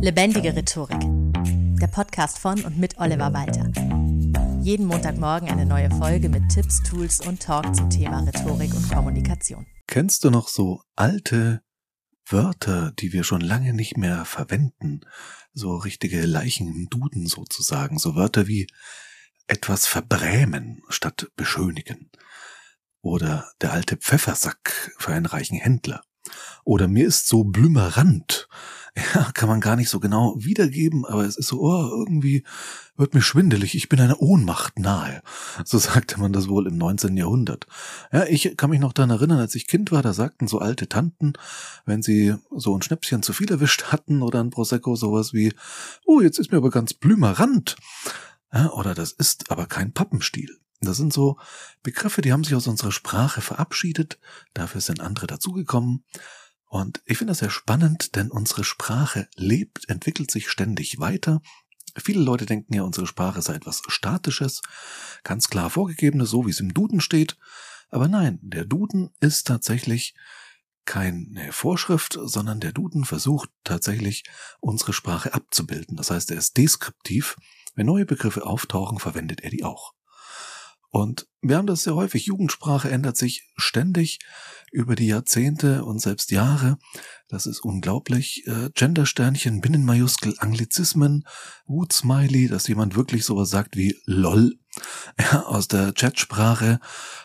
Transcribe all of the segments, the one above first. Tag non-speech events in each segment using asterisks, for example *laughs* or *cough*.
Lebendige Rhetorik. Der Podcast von und mit Oliver Walter. Jeden Montagmorgen eine neue Folge mit Tipps, Tools und Talk zum Thema Rhetorik und Kommunikation. Kennst du noch so alte Wörter, die wir schon lange nicht mehr verwenden? So richtige Leichen im Duden sozusagen. So Wörter wie etwas verbrämen statt beschönigen. Oder der alte Pfeffersack für einen reichen Händler. Oder mir ist so blümerant. Ja, kann man gar nicht so genau wiedergeben, aber es ist so, oh, irgendwie wird mir schwindelig, ich bin einer Ohnmacht nahe. So *laughs* sagte man das wohl im 19. Jahrhundert. Ja, ich kann mich noch daran erinnern, als ich Kind war, da sagten so alte Tanten, wenn sie so ein Schnäpschen zu viel erwischt hatten oder ein Prosecco, sowas wie, oh, jetzt ist mir aber ganz blümerant. Ja, oder das ist aber kein Pappenstiel. Das sind so Begriffe, die haben sich aus unserer Sprache verabschiedet, dafür sind andere dazugekommen. Und ich finde das sehr spannend, denn unsere Sprache lebt, entwickelt sich ständig weiter. Viele Leute denken ja, unsere Sprache sei etwas Statisches, ganz klar vorgegebenes, so wie es im Duden steht. Aber nein, der Duden ist tatsächlich keine Vorschrift, sondern der Duden versucht tatsächlich unsere Sprache abzubilden. Das heißt, er ist deskriptiv. Wenn neue Begriffe auftauchen, verwendet er die auch. Und wir haben das sehr häufig. Jugendsprache ändert sich ständig über die Jahrzehnte und selbst Jahre. Das ist unglaublich. Äh, Gendersternchen, Binnenmajuskel, Anglizismen, Wood-Smiley, dass jemand wirklich sowas sagt wie LOL *laughs* ja, aus der Chatsprache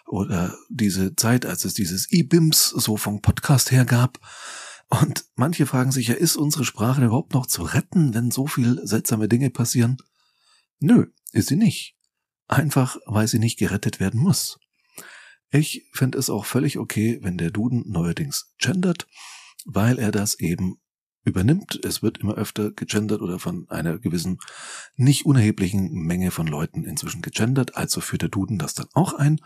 oder diese Zeit, als es dieses E-Bims so vom Podcast her gab. Und manche fragen sich ja, ist unsere Sprache überhaupt noch zu retten, wenn so viel seltsame Dinge passieren? Nö, ist sie nicht einfach weil sie nicht gerettet werden muss. Ich finde es auch völlig okay, wenn der Duden neuerdings gendert, weil er das eben übernimmt. Es wird immer öfter gegendert oder von einer gewissen nicht unerheblichen Menge von Leuten inzwischen gegendert, also führt der Duden das dann auch ein.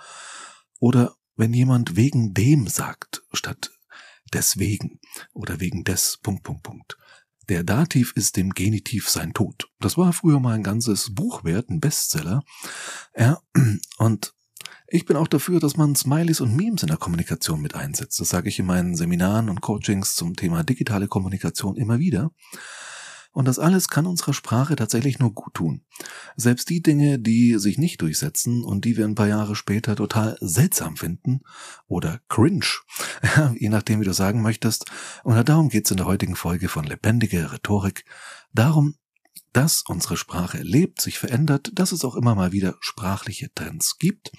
Oder wenn jemand wegen dem sagt, statt deswegen oder wegen des Punkt, Punkt, Punkt. Der Dativ ist dem Genitiv sein Tod. Das war früher mal ein ganzes Buch wert, ein Bestseller. Ja, und ich bin auch dafür, dass man Smileys und Memes in der Kommunikation mit einsetzt. Das sage ich in meinen Seminaren und Coachings zum Thema digitale Kommunikation immer wieder. Und das alles kann unserer Sprache tatsächlich nur gut tun. Selbst die Dinge, die sich nicht durchsetzen und die wir ein paar Jahre später total seltsam finden oder cringe, *laughs* je nachdem, wie du sagen möchtest. Und darum geht es in der heutigen Folge von Lebendige Rhetorik. Darum, dass unsere Sprache lebt, sich verändert, dass es auch immer mal wieder sprachliche Trends gibt.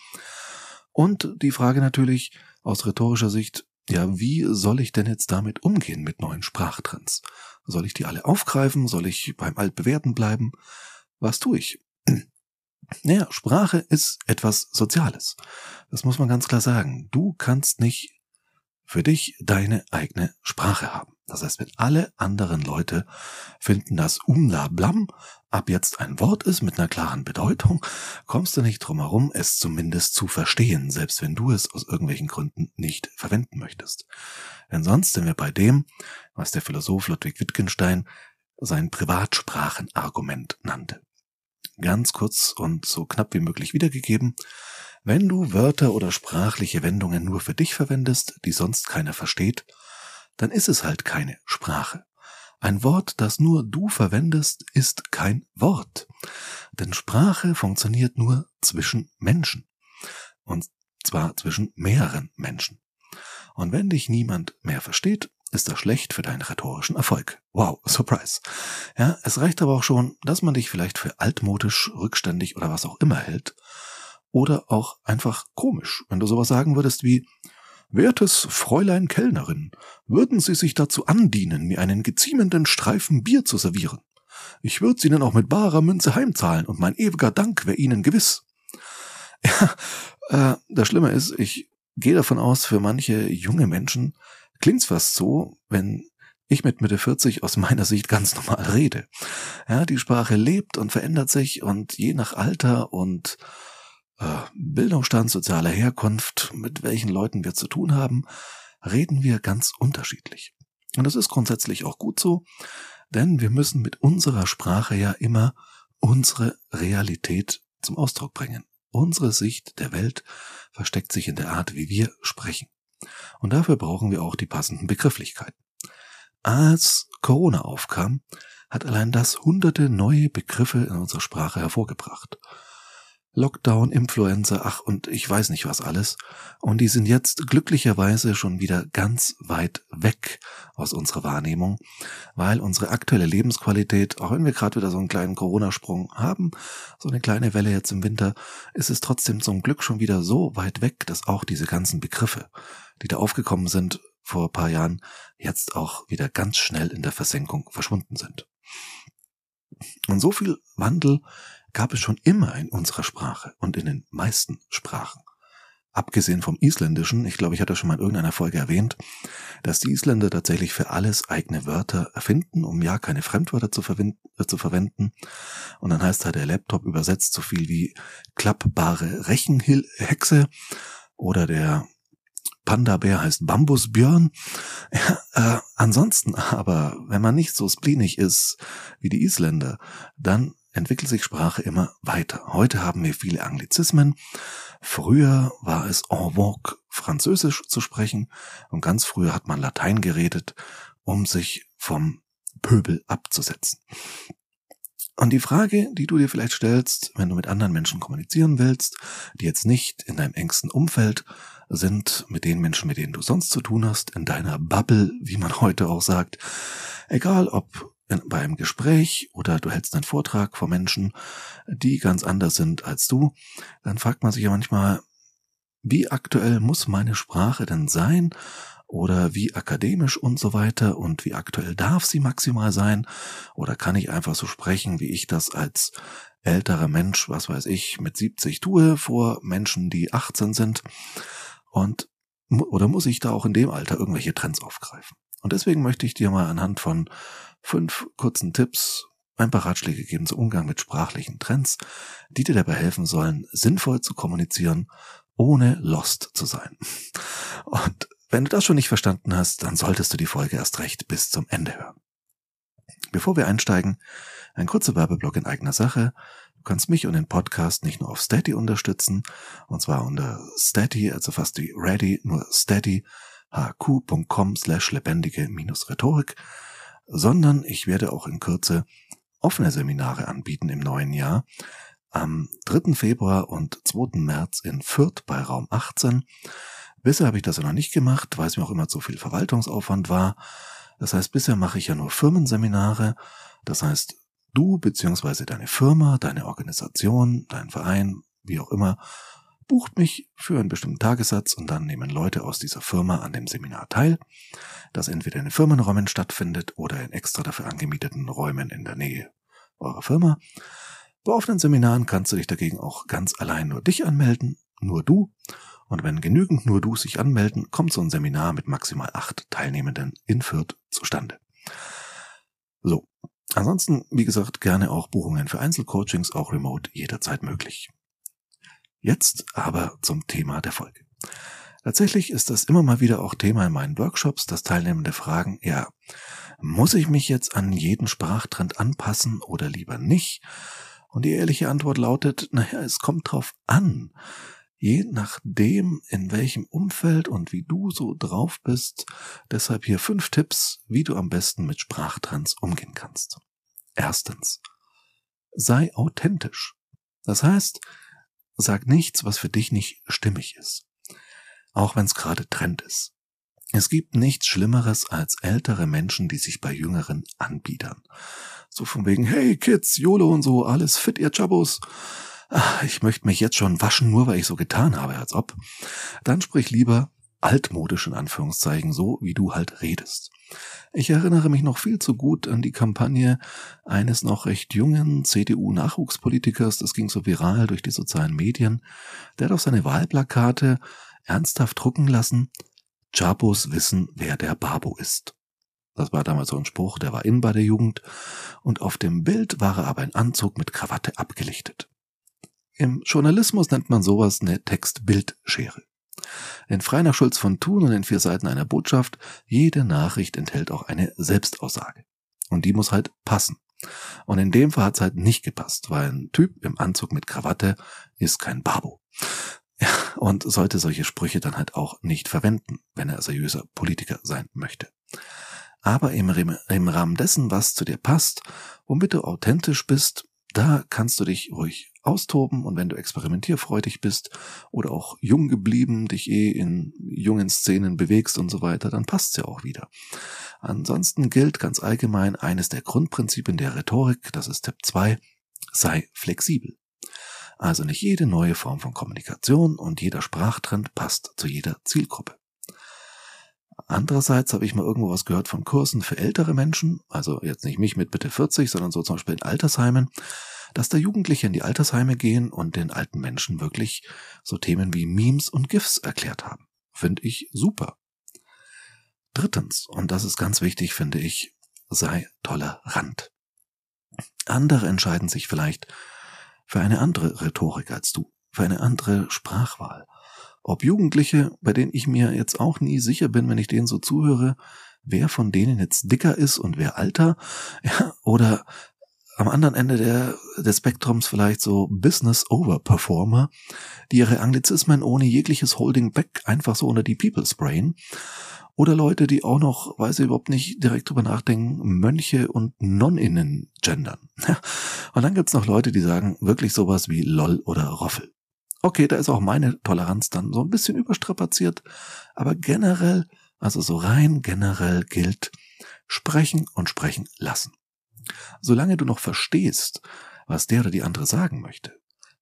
Und die Frage natürlich aus rhetorischer Sicht, ja, wie soll ich denn jetzt damit umgehen mit neuen Sprachtrends? Soll ich die alle aufgreifen? Soll ich beim Altbewährten bleiben? Was tue ich? *clears throat* Naja, Sprache ist etwas Soziales. Das muss man ganz klar sagen. Du kannst nicht für dich deine eigene Sprache haben. Das heißt, wenn alle anderen Leute finden, dass Umla-Blam ab jetzt ein Wort ist mit einer klaren Bedeutung, kommst du nicht drum herum, es zumindest zu verstehen, selbst wenn du es aus irgendwelchen Gründen nicht verwenden möchtest. Denn sonst sind wir bei dem, was der Philosoph Ludwig Wittgenstein sein Privatsprachenargument nannte. Ganz kurz und so knapp wie möglich wiedergegeben. Wenn du Wörter oder sprachliche Wendungen nur für dich verwendest, die sonst keiner versteht, dann ist es halt keine Sprache. Ein Wort, das nur du verwendest, ist kein Wort. Denn Sprache funktioniert nur zwischen Menschen. Und zwar zwischen mehreren Menschen. Und wenn dich niemand mehr versteht, ist das schlecht für deinen rhetorischen Erfolg. Wow, Surprise. Ja, es reicht aber auch schon, dass man dich vielleicht für altmodisch, rückständig oder was auch immer hält. Oder auch einfach komisch, wenn du sowas sagen würdest wie, Wertes Fräulein Kellnerin, würden Sie sich dazu andienen, mir einen geziemenden Streifen Bier zu servieren? Ich würde Ihnen auch mit barer Münze heimzahlen und mein ewiger Dank wäre Ihnen gewiss. *laughs* Ja, äh, das Schlimme ist, ich gehe davon aus, für manche junge Menschen klingt's fast so, wenn ich mit Mitte 40 aus meiner Sicht ganz normal rede. Ja, die Sprache lebt und verändert sich und je nach Alter und Bildungsstand, sozialer Herkunft, mit welchen Leuten wir zu tun haben, reden wir ganz unterschiedlich. Und das ist grundsätzlich auch gut so, denn wir müssen mit unserer Sprache ja immer unsere Realität zum Ausdruck bringen. Unsere Sicht der Welt versteckt sich in der Art, wie wir sprechen. Und dafür brauchen wir auch die passenden Begrifflichkeiten. Als Corona aufkam, hat allein das hunderte neue Begriffe in unserer Sprache hervorgebracht. Lockdown, Influenza, ach und ich weiß nicht was alles. Und die sind jetzt glücklicherweise schon wieder ganz weit weg aus unserer Wahrnehmung, weil unsere aktuelle Lebensqualität, auch wenn wir gerade wieder so einen kleinen Corona-Sprung haben, so eine kleine Welle jetzt im Winter, ist es trotzdem zum Glück schon wieder so weit weg, dass auch diese ganzen Begriffe, die da aufgekommen sind vor ein paar Jahren, jetzt auch wieder ganz schnell in der Versenkung verschwunden sind. Und so viel Wandel gab es schon immer in unserer Sprache und in den meisten Sprachen. Abgesehen vom Isländischen, ich glaube, ich hatte schon mal in irgendeiner Folge erwähnt, dass die Isländer tatsächlich für alles eigene Wörter erfinden, um ja keine Fremdwörter zu, äh, zu verwenden. Und dann heißt halt der Laptop übersetzt so viel wie klappbare Rechenhexe oder der Panda-Bär heißt Bambusbjörn. *laughs* Ja, äh, ansonsten aber, wenn man nicht so spleenig ist wie die Isländer, dann entwickelt sich Sprache immer weiter. Heute haben wir viele Anglizismen. Früher war es en vogue, Französisch zu sprechen und ganz früher hat man Latein geredet, um sich vom Pöbel abzusetzen. Und die Frage, die du dir vielleicht stellst, wenn du mit anderen Menschen kommunizieren willst, die jetzt nicht in deinem engsten Umfeld sind, mit den Menschen, mit denen du sonst zu tun hast, in deiner Bubble, wie man *laughs* heute auch sagt, egal ob bei einem Gespräch oder du hältst einen Vortrag vor Menschen, die ganz anders sind als du, dann fragt man sich ja manchmal, wie aktuell muss meine Sprache denn sein? Oder wie akademisch und so weiter und wie aktuell darf sie maximal sein? Oder kann ich einfach so sprechen, wie ich das als älterer Mensch, was weiß ich, mit 70 tue vor Menschen, die 18 sind? Und oder muss ich da auch in dem Alter irgendwelche Trends aufgreifen? Und deswegen möchte ich dir mal anhand von fünf kurzen Tipps ein paar Ratschläge geben zum Umgang mit sprachlichen Trends, die dir dabei helfen sollen, sinnvoll zu kommunizieren, ohne lost zu sein. Und wenn du das schon nicht verstanden hast, dann solltest du die Folge erst recht bis zum Ende hören. Bevor wir einsteigen, ein kurzer Werbeblock in eigener Sache. Du kannst mich und den Podcast nicht nur auf Steady unterstützen, und zwar unter Steady, also fast wie Ready, nur Steady, hq.com slash lebendige minus Rhetorik sondern ich werde auch in Kürze offene Seminare anbieten im neuen Jahr. Am 3. Februar und 2. März in Fürth bei Raum 18. Bisher habe ich das ja noch nicht gemacht, weil es mir auch immer zu viel Verwaltungsaufwand war. Das heißt, bisher mache ich ja nur Firmenseminare. Das heißt, du bzw. deine Firma, deine Organisation, dein Verein, wie auch immer, bucht mich für einen bestimmten Tagessatz und dann nehmen Leute aus dieser Firma an dem Seminar teil, das entweder in Firmenräumen stattfindet oder in extra dafür angemieteten Räumen in der Nähe eurer Firma. Bei offenen Seminaren kannst du dich dagegen auch ganz allein nur dich anmelden, nur du. Und wenn genügend nur du sich anmelden, kommt so ein Seminar mit maximal acht Teilnehmenden in Fürth zustande. So. Ansonsten, wie gesagt, gerne auch Buchungen für Einzelcoachings, auch remote jederzeit möglich. Jetzt aber zum Thema der Folge. Tatsächlich ist das immer mal wieder auch Thema in meinen Workshops, dass Teilnehmende fragen, ja, muss ich mich jetzt an jeden Sprachtrend anpassen oder lieber nicht? Und die ehrliche Antwort lautet, naja, es kommt drauf an. Je nachdem, in welchem Umfeld und wie du so drauf bist, deshalb hier fünf Tipps, wie du am besten mit Sprachtrends umgehen kannst. Erstens, sei authentisch. Das heißt, Sag nichts, was für dich nicht stimmig ist. Auch wenn es gerade Trend ist. Es gibt nichts Schlimmeres als ältere Menschen, die sich bei Jüngeren anbiedern. So von wegen, hey Kids, YOLO und so, alles fit, ihr Chabos. Ach, ich möchte mich jetzt schon waschen, nur weil ich so getan habe, als ob. Dann sprich lieber altmodisch in Anführungszeichen, so wie du halt redest. Ich erinnere mich noch viel zu gut an die Kampagne eines noch recht jungen CDU-Nachwuchspolitikers, das ging so viral durch die sozialen Medien, der hat auf seine Wahlplakate ernsthaft drucken lassen, Chabos wissen, wer der Babo ist. Das war damals so ein Spruch, der war in bei der Jugend, und auf dem Bild war er aber ein Anzug mit Krawatte abgelichtet. Im Journalismus nennt man sowas eine Text-Bild-Schere. In frei nach Schulz von Thun und den vier Seiten einer Botschaft, jede Nachricht enthält auch eine Selbstaussage. Und die muss halt passen. Und in dem Fall hat es halt nicht gepasst, weil ein Typ im Anzug mit Krawatte ist kein Babo. Ja, und sollte solche Sprüche dann halt auch nicht verwenden, wenn er seriöser Politiker sein möchte. Aber im, im Rahmen dessen, was zu dir passt, womit du authentisch bist, da kannst du dich ruhig austoben und wenn du experimentierfreudig bist oder auch jung geblieben, dich eh in jungen Szenen bewegst und so weiter, dann passt's ja auch wieder. Ansonsten gilt ganz allgemein eines der Grundprinzipien der Rhetorik, das ist Tipp 2, sei flexibel. Also nicht jede neue Form von Kommunikation und jeder Sprachtrend passt zu jeder Zielgruppe. Andererseits habe ich mal irgendwo was gehört von Kursen für ältere Menschen, also jetzt nicht mich mit Mitte 40, sondern so zum Beispiel in Altersheimen, dass da Jugendliche in die Altersheime gehen und den alten Menschen wirklich so Themen wie Memes und GIFs erklärt haben. Finde ich super. Drittens, und das ist ganz wichtig, finde ich, sei tolerant. Andere entscheiden sich vielleicht für eine andere Rhetorik als du, für eine andere Sprachwahl. Ob Jugendliche, bei denen ich mir jetzt auch nie sicher bin, wenn ich denen so zuhöre, wer von denen jetzt dicker ist und wer alter, *laughs* ja, oder am anderen Ende der, des Spektrums vielleicht so Business Overperformer, die ihre Anglizismen ohne jegliches Holding Back einfach so unter die People sprayen. Oder Leute, die auch noch, weil sie überhaupt nicht direkt drüber nachdenken, Mönche und Non-Innen gendern. Und dann gibt's noch Leute, die sagen wirklich sowas wie LOL oder Roffel. Okay, da ist auch meine Toleranz dann so ein bisschen überstrapaziert, aber generell, also so rein generell gilt, sprechen und sprechen lassen. Solange du noch verstehst, was der oder die andere sagen möchte,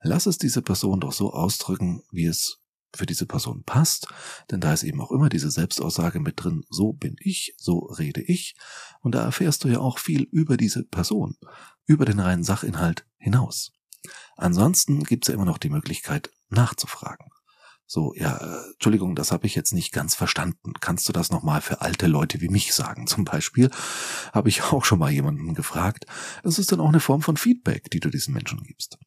lass es diese Person doch so ausdrücken, wie es für diese Person passt, denn da ist eben auch immer diese Selbstaussage mit drin, so bin ich, so rede ich, und da erfährst du ja auch viel über diese Person, über den reinen Sachinhalt hinaus. Ansonsten gibt's ja immer noch die Möglichkeit nachzufragen. So, ja, äh, Entschuldigung, das habe ich jetzt nicht ganz verstanden. Kannst du das nochmal für alte Leute wie mich sagen? Zum Beispiel habe ich *laughs* auch schon mal jemanden gefragt. Es ist dann auch eine Form von Feedback, die du diesen Menschen gibst.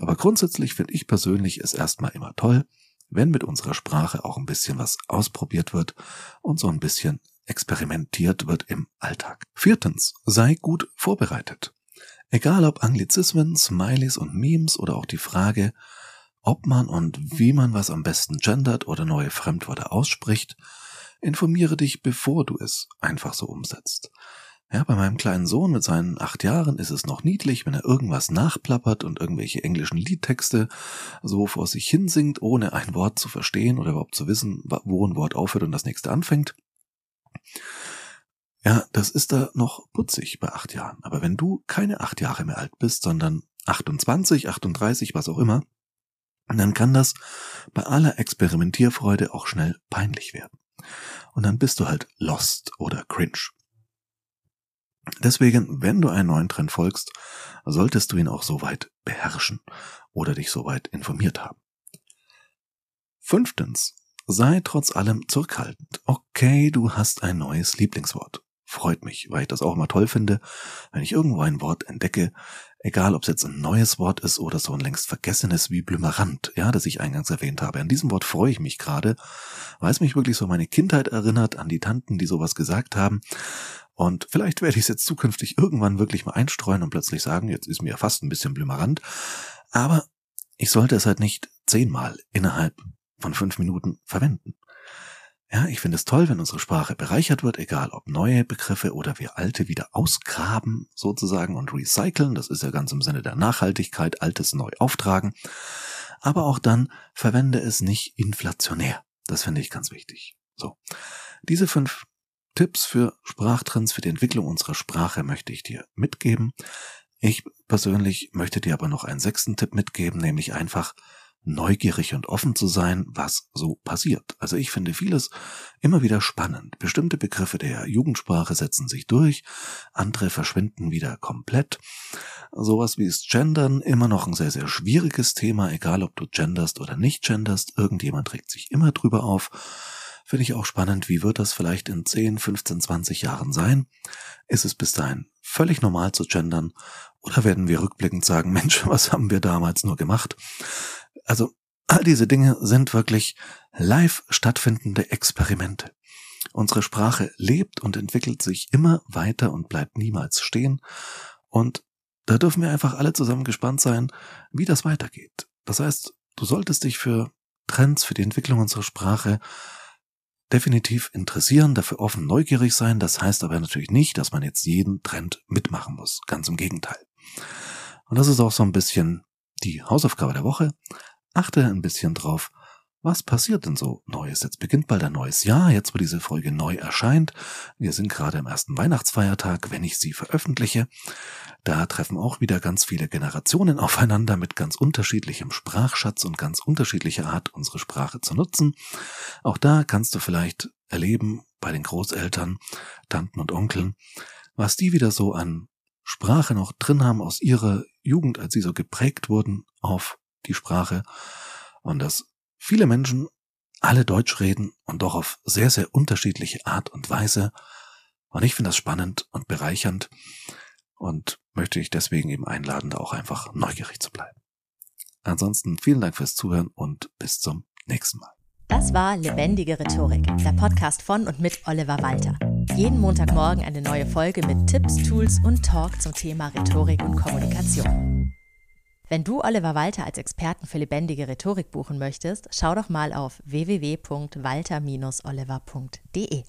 Aber grundsätzlich finde ich persönlich es erstmal immer toll, wenn mit unserer Sprache auch ein bisschen was ausprobiert wird und so ein bisschen experimentiert wird im Alltag. Viertens, sei gut vorbereitet. Egal ob Anglizismen, Smileys und Memes oder auch die Frage, ob man und wie man was am besten gendert oder neue Fremdwörter ausspricht, informiere dich, bevor du es einfach so umsetzt. Ja, bei meinem kleinen Sohn mit seinen acht Jahren ist es noch niedlich, wenn er irgendwas nachplappert und irgendwelche englischen Liedtexte so vor sich hinsingt, ohne ein Wort zu verstehen oder überhaupt zu wissen, wo ein Wort aufhört und das nächste anfängt. Ja, das ist da noch putzig bei acht Jahren. Aber wenn du keine acht Jahre mehr alt bist, sondern 28, 38, was auch immer, dann kann das bei aller Experimentierfreude auch schnell peinlich werden. Und dann bist du halt lost oder cringe. Deswegen, wenn du einen neuen Trend folgst, solltest du ihn auch soweit beherrschen oder dich soweit informiert haben. Fünftens, sei trotz allem zurückhaltend. Okay, du hast ein neues Lieblingswort freut mich, weil ich das auch immer toll finde, wenn ich irgendwo ein Wort entdecke, egal ob es jetzt ein neues Wort ist oder so ein längst vergessenes wie Blümerand, ja, das ich eingangs erwähnt habe. An diesem Wort freue ich mich gerade, weil es mich wirklich so meine Kindheit erinnert, an die Tanten, die sowas gesagt haben. Und vielleicht werde ich es jetzt zukünftig irgendwann wirklich mal einstreuen und plötzlich sagen, jetzt ist mir fast ein bisschen Blümerand. Aber ich sollte es halt nicht zehnmal innerhalb von fünf Minuten verwenden. Ja, ich finde es toll, wenn unsere Sprache bereichert wird, egal ob neue Begriffe oder wir alte wieder ausgraben sozusagen und recyceln. Das ist ja ganz im Sinne der Nachhaltigkeit, altes neu auftragen. Aber auch dann verwende es nicht inflationär. Das finde ich ganz wichtig. So. Diese fünf Tipps für Sprachtrends, für die Entwicklung unserer Sprache möchte ich dir mitgeben. Ich persönlich möchte dir aber noch einen sechsten Tipp mitgeben, nämlich einfach neugierig und offen zu sein, was so passiert. Also ich finde vieles immer wieder spannend. Bestimmte Begriffe der Jugendsprache setzen sich durch, andere verschwinden wieder komplett. Sowas wie das Gendern immer noch ein sehr, sehr schwieriges Thema, egal ob du genderst oder nicht genderst. Irgendjemand regt sich immer drüber auf. Finde ich auch spannend, wie wird das vielleicht in 10, 15, 20 Jahren sein? Ist es bis dahin völlig normal zu gendern? Oder werden wir rückblickend sagen, *laughs* Mensch, was haben wir damals nur gemacht? Also all diese Dinge sind wirklich live stattfindende Experimente. Unsere Sprache lebt und entwickelt sich immer weiter und bleibt niemals stehen. Und da dürfen wir einfach alle zusammen gespannt sein, wie das weitergeht. Das heißt, du solltest dich für Trends, für die Entwicklung unserer Sprache definitiv interessieren, dafür offen neugierig sein. Das heißt aber natürlich nicht, dass man jetzt jeden Trend mitmachen muss. Ganz im Gegenteil. Und das ist auch so ein bisschen die Hausaufgabe der Woche. Achte ein bisschen drauf, was passiert denn so Neues? Jetzt beginnt bald ein neues Jahr, jetzt wo diese Folge neu erscheint. Wir sind gerade im ersten Weihnachtsfeiertag, wenn ich sie veröffentliche. Da treffen auch wieder ganz viele Generationen *laughs* aufeinander mit ganz unterschiedlichem Sprachschatz und ganz unterschiedlicher Art, unsere Sprache zu nutzen. Auch da kannst du vielleicht erleben bei den Großeltern, Tanten und Onkeln, was die wieder so an Sprache noch drin haben aus ihrer Jugend, als sie so geprägt wurden auf die Sprache. Und das viele Menschen alle Deutsch reden und doch auf sehr, sehr unterschiedliche Art und Weise. Und ich finde das spannend und bereichernd und möchte ich deswegen eben einladen, da auch einfach neugierig zu bleiben. Ansonsten vielen Dank fürs Zuhören und bis zum nächsten Mal. Das war Lebendige Rhetorik, der Podcast von und mit Oliver Walter. Jeden Montagmorgen eine neue Folge mit Tipps, Tools und Talk zum Thema Rhetorik und Kommunikation. Wenn du Oliver Walter als Experten für lebendige Rhetorik buchen möchtest, schau doch mal auf www.walter-oliver.de.